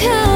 could